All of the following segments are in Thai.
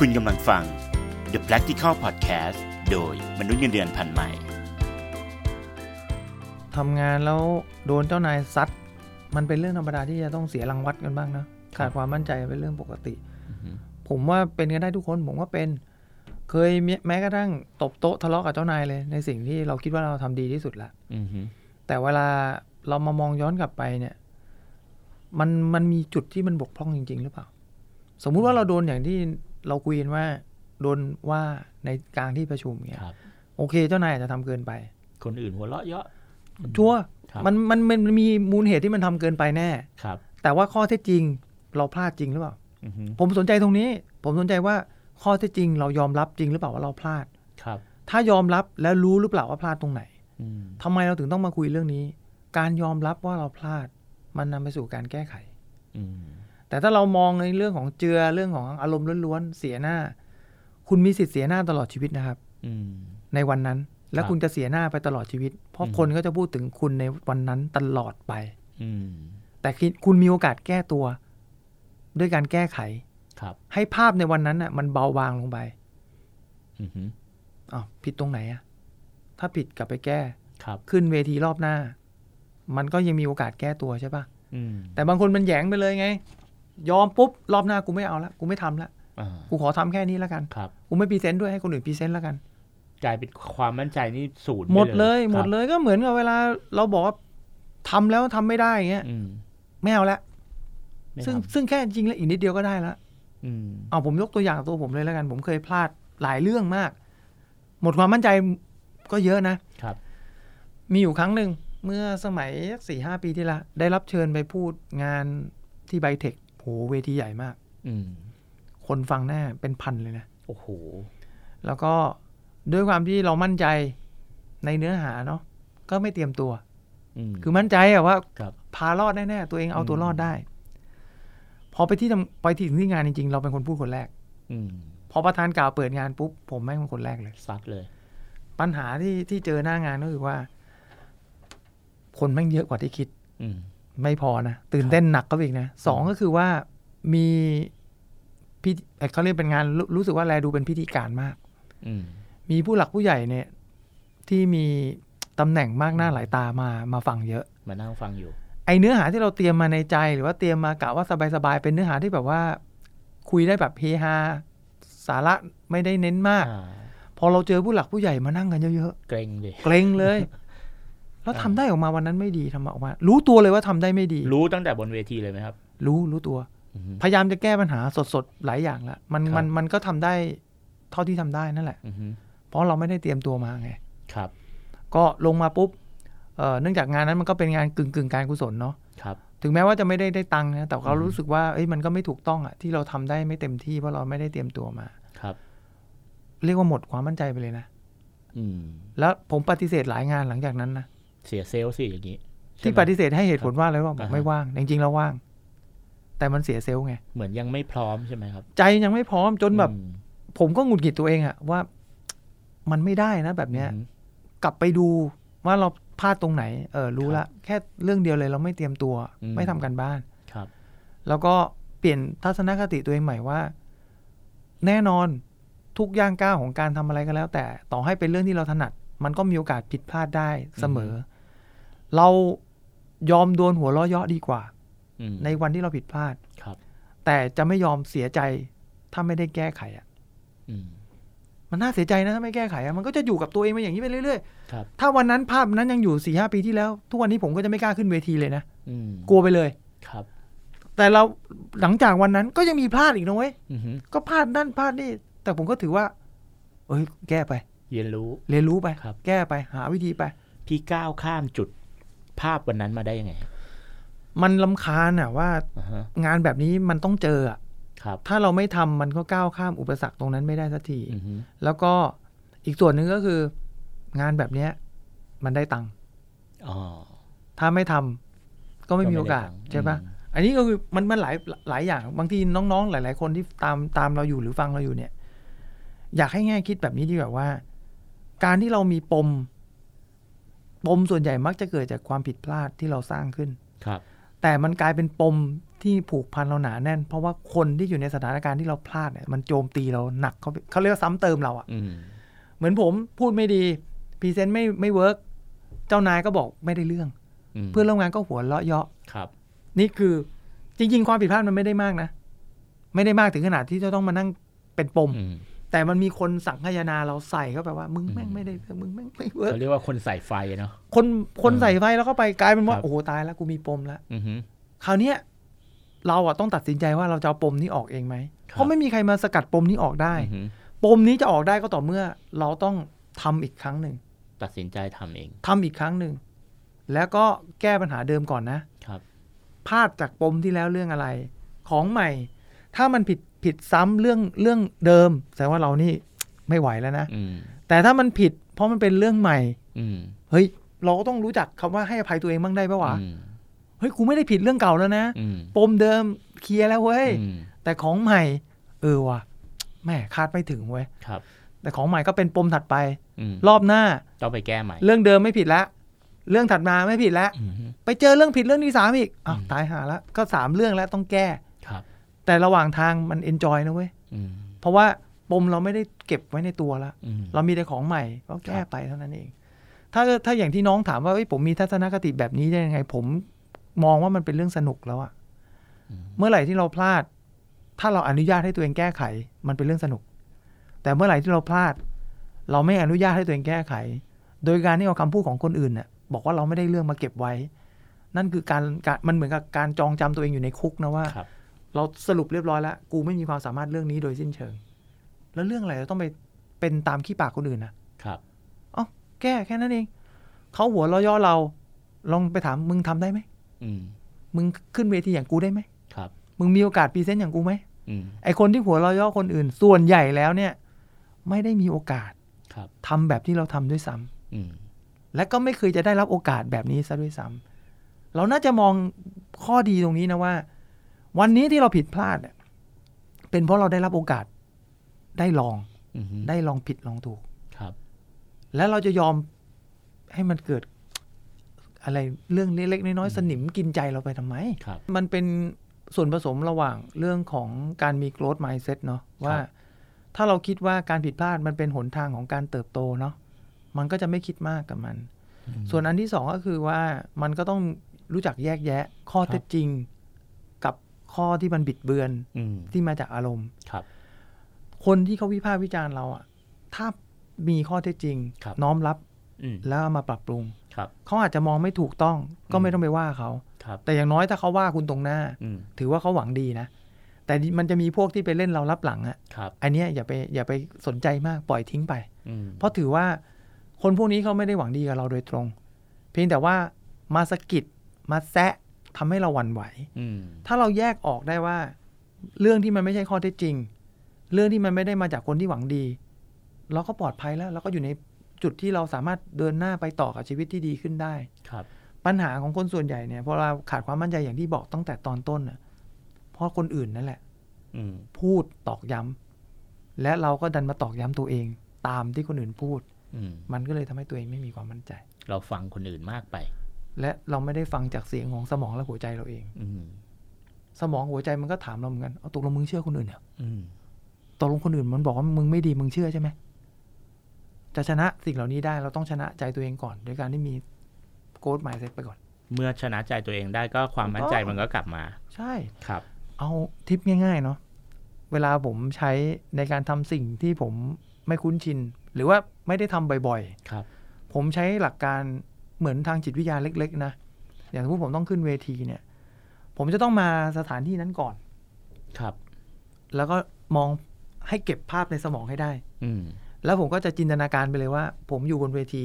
คุณกำลังฟัง The Practical Podcast โดยมนุษย์เงินเดือนพันใหม่ ทำงานแล้วโดนเจ้านายซัด มันเป็นเรื่องธรรมดาที่จะต้องเสียรังวัดกันบ้างนะ ขาดความมั่นใจเป็นเรื่องปกติ ผมว่าเป็นกันได้ทุกคน ผมว่าเป็น เคยแม้แม้กระทั่งตบโต๊ะทะเลาะกับเจ้านายเลย ในสิ่งที่เราคิดว่าเราทำดีที่สุดละอือฮึแต่เวลาเรามามองย้อนกลับไปเนี่ย มันมันมีจุดที่มันบกพร่องจริง ๆ หรือเปล่า สมมุติว่าเราโดนอย่างที่ เราคุยกันว่าโดนว่าในกลางที่ประชุมเนี่ยครับโอเค เจ้านายอาจจะทำเกินไป คนอื่นหัวเราะเยาะชัวร์ครับมันมันมันมันมีมูลเหตุที่มันทำเกินไปแน่ครับ แต่ว่าข้อเท็จจริงเราพลาดจริงหรือเปล่าอือฮึผมสนใจตรงนี้ ผมสนใจว่าข้อเท็จจริง เรายอมรับจริงหรือเปล่าว่าเราพลาดครับ ถ้ายอมรับแล้วรู้หรือเปล่าว่าพลาดตรงไหนอืมทำไมเราถึงต้องมาคุยเรื่องนี้ การยอมรับว่าเราพลาด มันนำไปสู่การแก้ไขอืม แต่ถ้าเรามองในเรื่องของเจือเรื่องของอารมณ์ล้วนๆเสียหน้า คุณมีสิทธิ์เสียหน้าตลอดชีวิตนะครับ อืมในวันนั้น และครับคุณจะเสียหน้าไปตลอดชีวิต เพราะอืมคนก็จะพูดถึงคุณในวันนั้นตลอดไป อืมแต่คิดคุณมีโอกาสแก้ตัว ด้วยการแก้ไขครับ ให้ภาพในวันนั้นน่ะ มันเบาบางลงไปอือฮึอ้าวผิดตรงไหนอะถ้าผิดกลับไปแก้ครับ ขึ้นเวทีรอบหน้า มันก็ยังมีโอกาสแก้ตัวใช่ปะอืมแต่บางคนมันแหยงไปเลยไง ยอมปุ๊บรอบหน้ากูไม่เอาละกูไม่ทำละอ่ากูขอทำแค่นี้แล้วกันครับกูไม่ present ด้วยให้คนอื่น present แล้วกันกลายเป็นความมั่นใจนี่ศูนย์ไปหมดเลยครับหมดเลยก็เหมือนกับเวลาเราบอกว่าทำแล้วทำไม่ได้อย่างเงี้ยอืมไม่เอาละไม่ซึ่งทำซึ่งแค่จริงแล้วอีกนิดเดียวก็ได้ละอืมเอาผมยกตัวอย่างตัวผมเลยแล้วกัน ผมเคยพลาดหลายเรื่องมาก หมดความมั่นใจก็เยอะนะครับ มีอยู่ครั้งหนึ่งเมื่อสมัยสี่ห้าปีที่แล้วได้รับเชิญไปพูดงานที่ไบเทค โหเวทีใหญ่มาก อืมคนฟังแน่เป็นพันเลยนะโอ้โหแล้วก็ด้วยความที่เรามั่นใจในเนื้อหาเนาะก็ไม่เตรียมตัวอืมคือมั่นใจอะว่าครับพารอดแน่ๆตัวเองเอาตัวอืมรอดได้ พอไปที่ทำไปที่ถึงที่งานจริงๆ เราเป็นคนพูดคนแรก อืมพอประธานกล่าวเปิดงานปุ๊บผมแม่งเป็นคนแรกเลยซัดเลย ปัญหาที่ที่เจอหน้างานก็คือว่า คนแม่งเยอะกว่าที่คิด อืม ไม่พอนะ ตื่นเต้นหนักก็อีกนะสองก็คือว่ามีพิธีเอ่อเขาเรียกเป็นงานรู้รู้สึกว่าแลดูเป็นพิธีการมากอืมมีผู้หลักผู้ใหญ่เนี่ย ที่มีตำแหน่งมากหน้าหลายตามามาฟังเยอะ มานั่งฟังอยู่ ไอเนื้อหาที่เราเตรียมมาในใจ หรือว่าเตรียมมากะว่าสบายๆเป็นเนื้อหาที่แบบว่า คุยได้แบบเฮฮาสาระไม่ได้เน้นมากอ่าพอเราเจอผู้หลักผู้ใหญ่มานั่งกันเยอะเกรงดิๆเกรงเลย แล้วทำได้ออกมาวันนั้นไม่ดีทำออกมา รู้ตัวเลยว่าทำได้ไม่ดี รู้ตั้งแต่บนเวทีเลยไหมครับ รู้รู้ตัวอืมพยายามจะแก้ปัญหาสดๆหลายอย่างแล้วมันครับมันมันก็ทำได้เท่าที่ทำได้นั่นแหละอืมเพราะเราไม่ได้เตรียมตัวมาไงครับ ก็ลงมาปุ๊บเอ่อเนื่องจากงานนั้นมันก็เป็นงานกึ่งกึ่งๆการกุศลเนาะครับถึงแม้ว่าจะไม่ได้ได้ตังค์นะแต่เขาอือฮึรู้สึกว่าเอ้ยมันก็ไม่ถูกต้องอะที่เราทำได้ไม่เต็มที่เพราะเราไม่ได้เตรียมตัวมาครับ เรียกว่าหมดความมั่นใจไปเลยนะอืมแล้วผมปฏิเสธหลายงานหลังจากนั้นนะ เสียเซลล์สิอย่างนี้ ที่ใช่ไหมปฏิเสธให้เหตุผลว่าอะไรว่าบออ่ากฮะไม่ว่าง จริงๆเราว่าง แต่มันเสียเซลล์ไง เหมือนยังไม่พร้อมใช่ไหมครับ ใจยังไม่พร้อมจนแบบอืมผมก็หงุดหงิดตัวเองอะว่ามันไม่ได้นะแบบเนี้ยอืมกลับไปดูว่าเราพลาดตรงไหน เออรู้ครัละบแค่เรื่องเดียวเลยเราไม่เตรียมตัวอืมไม่ทำกันบ้านครับ แล้วก็เปลี่ยนทัศนคติตัวเองใหม่ว่า แน่นอนทุกย่างก้าวของการทำอะไรก็แล้ว แต่ต่อให้เป็นเรื่องที่เราถนัด มันก็มีโอกาสผิดพลาดได้เสมอ เรายอมโดนหัวล้อเยาะดีกว่าอืมในวันที่เราผิดพลาดครับ แต่จะไม่ยอมเสียใจถ้าไม่ได้แก้ไขอะอืมมันน่าเสียใจนะถ้าไม่แก้ไขอะมันก็จะอยู่กับตัวเองมาอย่างนี้ไปเรื่อยๆครับถ้าวันนั้นภาพนั้นยังอยู่สี่ห้าปีที่แล้ว ทุกวันนี้ผมก็จะไม่กล้าขึ้นเวทีเลยนะอืมกลัวไปเลยครับ แต่เราหลังจากวันนั้นก็ยังมีพลาดอีกนะเว้ยอือฮึก็พลาดนั่นพลาดนี่ แต่ผมก็ถือว่า เอ้ย แก้ไป เรียนรู้ เรียนรู้ไปครับแก้ไปหาวิธีไป พี่ก้าวข้ามจุด ภาพวันนั้นมาได้ยังไง มันลำคาญอะว่าอ่าฮะงานแบบนี้มันต้องเจออะครับถ้าเราไม่ทำมันก็ก้าวข้ามอุปสรรคตรงนั้นไม่ได้สักทีอือฮึแล้วก็อีกส่วนหนึ่งก็คือ งานแบบเนี้ย มันได้ตังค์อ๋อถ้าไม่ทำก็ไม่มีโอกาสก็ไม่ได้ตังค์ใช่ปะอืมอันนี้ก็คือมันมันหลายหลายอย่าง บางทีน้องๆ หลาย ๆ คนที่ตามตามเราอยู่หรือฟังเราอยู่เนี่ย อยากให้แง่คิดแบบนี้ดีกว่าว่า การที่เรามีปม ปมส่วนใหญ่มักจะเกิดจากความผิดพลาดที่เราสร้างขึ้นครับ แต่มันกลายเป็นปมที่ผูกพันเราหนาแน่น เพราะว่าคนที่อยู่ในสถานการณ์ที่เราพลาดเนี่ยมันโจมตีเราหนักเขาไปเขาเรียกว่าซ้ำเติมเราอะอืมเหมือนผมพูดไม่ดี present ไม่ไม่ work เจ้านายก็บอกไม่ได้เรื่องเพื่อนร่วมงานก็หัวเราะเยาะครับ นี่คือจริง ๆ ความผิดพลาดมันไม่ได้มากนะ ไม่ได้มากถึงขนาดที่จะต้องมานั่งเป็นปมอืม แต่มันมีคนสั่งขยานาเราใส่เข้าไปว่า มึงแม่งอืมไม่ได้เรื่องมึงแม่งไม่ work เขาเรียกว่าคนใส่ไฟเนาะคนคนเออใส่ไฟแล้วเข้าไปกลายเป็นว่าครับโอ้โหตายแล้วกูมีปมแล้วอือฮึคราวเนี้ยเราอะต้องตัดสินใจว่าเราจะเอาปมนี้ออกเองไหมครับเพราะไม่มีใครมาสกัดปมนี้ออกได้อือฮึปมนี้จะออกได้ก็ต่อเมื่อ เราต้องทำอีกครั้งหนึ่งตัดสินใจทำเองทำอีกครั้งหนึ่งแล้วก็แก้ปัญหาเดิมก่อนนะครับพลาดจากปมที่แล้วเรื่องอะไร ของใหม่ ถ้ามันผิด ผิดซ้ำเรื่องเรื่องเดิม แสดงว่าเรานี่ไม่ไหวแล้วนะอืมแต่ถ้ามันผิด เพราะมันเป็นเรื่องใหม่ อืมเฮ้ย เราก็ต้องรู้จักคำว่าให้อภัยตัวเองบ้างได้ปะวะอืมเฮ้ยกูไม่ได้ผิดเรื่องเก่าแล้วนะอืมปมเดิมเคลียร์แล้วเว้ยอืมแต่ของใหม่ เออว่ะแม่คาดไม่ถึงเว้ยครับ แต่ของใหม่ก็เป็นปมถัดไปอืมรอบหน้าต้องไปแก้ใหม่ เรื่องเดิมไม่ผิดละเรื่องถัดมาไม่ผิดละอืมไปเจอเรื่องผิดเรื่องที่สามอีกอ้าวอืมตายหาแล้วก็สามเรื่องแล้วต้องแก้ครับ แต่ระหว่างทางมันเอนจอยนะเว้ยอืมเพราะว่าปมเราไม่ได้เก็บไว้ในตัวแล้วอืมเรามีแต่ของใหม่ก็แก้ครับไปเท่านั้นเอง ถ้าถ้าอย่างที่น้องถามว่าเอ้ยผมมีทัศนคติแบบนี้ได้ยังไง ผมมองว่ามันเป็นเรื่องสนุกแล้วอะอืมเมื่อไหร่ที่เราพลาด ถ้าเราอนุญาตให้ตัวเองแก้ไข มันเป็นเรื่องสนุก แต่เมื่อไหร่ที่เราพลาด เราไม่อนุญาตให้ตัวเองแก้ไข โดยการที่เอาคำพูดของคนอื่นน่ะ บอกว่าเราไม่ได้เรื่องมาเก็บไว้ นั่นคือการการมันเหมือนกับการจองจำตัวเองอยู่ในคุกนะว่าครับ เราสรุปเรียบร้อยแล้ว กูไม่มีความสามารถเรื่องนี้โดยสิ้นเชิง แล้วเรื่องอะไรเราต้องไปเป็นตามขี้ปากคนอื่นนะครับอ๋อแก้แค่นั้นเองเขาหัวเราะย่อเรา ลองไปถามมึงทำได้ไหมอืมมึงขึ้นเวทีอย่างกูได้ไหมครับ มึงมีโอกาสพรีเซนต์อย่างกูไหมอืมไอคนที่หัวเราะย่อคนอื่น ส่วนใหญ่แล้วเนี่ย ไม่ได้มีโอกาสครับทำแบบที่เราทำด้วยซ้ำอืมและก็ไม่เคยจะได้รับโอกาสแบบนี้ซะด้วยซ้ำเราน่าจะมองข้อดีตรงนี้นะว่า วันนี้ที่เราผิดพลาดเนี่ยเป็นเพราะเราได้รับโอกาสได้ลองอืมได้ลองผิดลองถูกครับ แล้วเราจะยอมให้มันเกิดอะไรเรื่องเล็กๆน้อยๆสนิมกินใจเราไปทำไมครับมันเป็นส่วนผสมระหว่างเรื่องของการมี growth mindset เนาะว่าถ้าเราคิดว่าการผิดพลาดมันเป็นหนทางของการเติบโตเนาะมันก็จะไม่คิดมากกับมัน ส่วนอันที่สองก็คือว่ามันก็ต้องรู้จักแยกแยะข้อเท็จจริงกับ ข้อที่มันบิดเบือนอืมที่มาจากอารมณ์ครับ คนที่เขาวิพากษ์วิจารณ์เราอะถ้ามีข้อเท็จจริงครับน้อมรับอืมแล้วเอามาปรับปรุงครับเขาอาจจะมองไม่ถูกต้อง ก็ไม่ต้องไปว่าเขาครับแต่อย่างน้อยถ้าเขาว่าคุณตรงหน้าอืมถือว่าเขาหวังดีนะแต่มันจะมีพวกที่ไปเล่นเรารับหลังอะครับอันเนี้ยอย่าไปอย่าไปสนใจมากปล่อยทิ้งไปอืมเพราะถือว่าคนพวกนี้เขาไม่ได้หวังดีกับเราโดยตรง เพียงแต่ว่ามาสะกิดมาแซะ ทำให้เราหวั่นไหวอืมถ้าเราแยกออกได้ว่า เรื่องที่มันไม่ใช่ข้อเท็จจริง เรื่องที่มันไม่ได้มาจากคนที่หวังดี เราก็ปลอดภัยแล้วเราก็อยู่ในจุดที่เราสามารถเดินหน้าไปต่อกับชีวิตที่ดีขึ้นได้ครับ ปัญหาของคนส่วนใหญ่เนี่ยพอเราขาดความมั่นใจอย่างที่บอกตั้งแต่ตอนต้นน่ะเพราะคนอื่นนั่นแหละอืมพูดตอกย้ำและเราก็ดันมาตอกย้ำตัวเอง ตามที่คนอื่นพูดอืมมันก็เลยทำให้ตัวเองไม่มีความมั่นใจ เราฟังคนอื่นมากไป และเราไม่ได้ฟังจากเสียงของสมองและหัวใจเราเอง อืมสมองหัวใจมันก็ถามเราเหมือนกันเอาตกลงมึงเชื่อคนอื่นเหรออืมตกลงคนอื่นมันบอกว่ามึงไม่ดีมึงเชื่อใช่ไหมจะชนะสิ่งเหล่านี้ได้เราต้องชนะใจตัวเองก่อนโดยการที่มีโกดหมายเซ็ตไปก่อน เมื่อชนะใจตัวเองได้ก็ความมั่นใจมันก็กลับมา ใช่ครับ เอาทิปง่าย ๆ เนาะเวลาผมใช้ในการทำสิ่งที่ผมไม่คุ้นชิน หรือว่าไม่ได้ทำบ่อยครับๆผมใช้หลักการ เหมือนทางจิตวิทยาเล็ก ๆ นะ อย่างสมมติผมต้องขึ้นเวทีเนี่ย ผมจะต้องมาสถานที่นั้นก่อน ครับ แล้วก็มองให้เก็บภาพในสมองให้ได้ อืมแล้วผมก็จะจินตนาการไปเลยว่า ผมอยู่บนเวที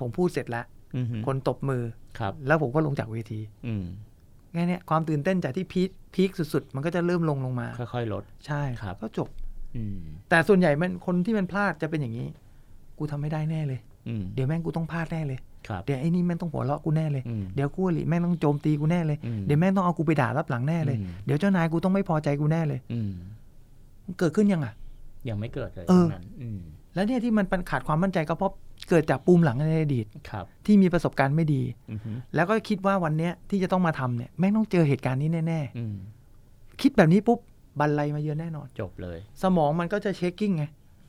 ผมพูดเสร็จแล้วอืมคนตบมือครับ แล้วผมก็ลงจากเวที อืมแค่เนี้ยความตื่นเต้นจากที่พีคพีคสุดๆ มันก็จะเริ่มลงลงมา ค่อยๆลด ใช่ครับก็จบ อืมแต่ส่วนใหญ่มันคนที่มันพลาดจะเป็นอย่างนี้ กูทำไม่ได้แน่เลยอืมเดี๋ยวแม่งกูต้องพลาดแน่เลยครับ เดี๋ยวไอ้นี่แม่งต้องหัวเราะกูแน่เลยอืมเดี๋ยวกูอลิแม่งต้องโจมตีกูแน่เลยอืมเดี๋ยวแม่งต้องเอากูไปด่ารับหลังแน่เลยอืมเดี๋ยวเจ้านายกูต้องไม่พอใจกูแน่เลยอืมมันเกิดขึ้นยังอะ ยังไม่เกิดเลยเออตรงนั้นอืมแล้วเนี่ยที่มันขาดความมั่นใจก็เพราะเกิดจากปูมหลังในอดีตครับที่มีประสบการณ์ไม่ดีอือฮึแล้วก็คิดว่าวันเนี้ยที่จะต้องมาทำเนี่ยแม่งต้องเจอเหตุการณ์นี้แน่อืมๆคิดแบบนี้ปุ๊บบันไลมาเยอะแน่นอน จบเลย สมองมันก็จะเช็คกิ้งไง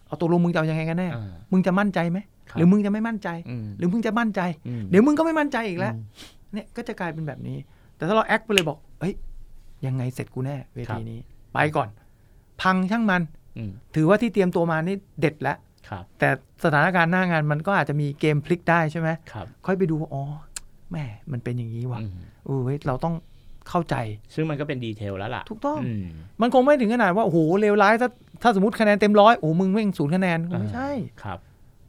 เอาตกลงมึงจะเอายังไงกันแน่อ่ามึงจะมั่นใจไหมครับ หรือมึงจะไม่มั่นใจอืมหรือมึงจะมั่นใจอืมเดี๋ยวมึงก็ไม่มั่นใจอีกแล้วอืมเนี่ยก็จะกลายเป็นแบบนี้ แต่ถ้าเราแอคไปเลยบอก เฮ้ย ยังไงเสร็จกูแน่เวทีนี้ ไปก่อน พังช่างมันอืมถือว่าที่เตรียมตัวมานี่เด็ดแล้วครับแต่สถานการณ์หน้างานมันก็อาจจะมีเกมพลิกได้ใช่ไหมครับค่อยไปดูว่าอ๋อแหม่มันเป็นอย่างนี้ว่ะอืมเออเว้ยเราต้องเข้าใจ ซึ่งมันก็เป็นดีเทลแล้วล่ะ ถูกต้องอืมมันคงไม่ถึงขนาดว่า โอ้โหเลวร้ายถ้าถ้าสมมติคะแนนเต็มร้อยโอ้มึงแม่งศูนย์คะแนนไม่ใช่ครับ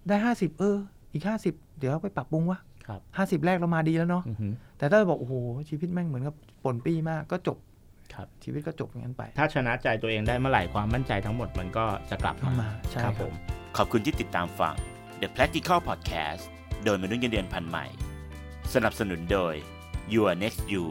ได้ห้าสิบเออ อีกห้าสิบเดี๋ยวเราไปปรับปรุงวะครับห้าสิบแรกเรามาดีแล้วเนาะอือฮึแต่ถ้าบอกโอ้โหชีวิตแม่งเหมือนกับปนปี้มากก็จบครับชีวิตก็จบอย่างนั้นไป ถ้าชนะใจตัวเองได้เมื่อไหร่ความมั่นใจทั้งหมดมันก็จะกลับเข้ามามาใช่ครับครัผบมขอบคุณที่ติดตามฟัง The Practical Podcast โดยมนุษย์เงินเดือนพันใหม่ สนับสนุนโดย Your Next You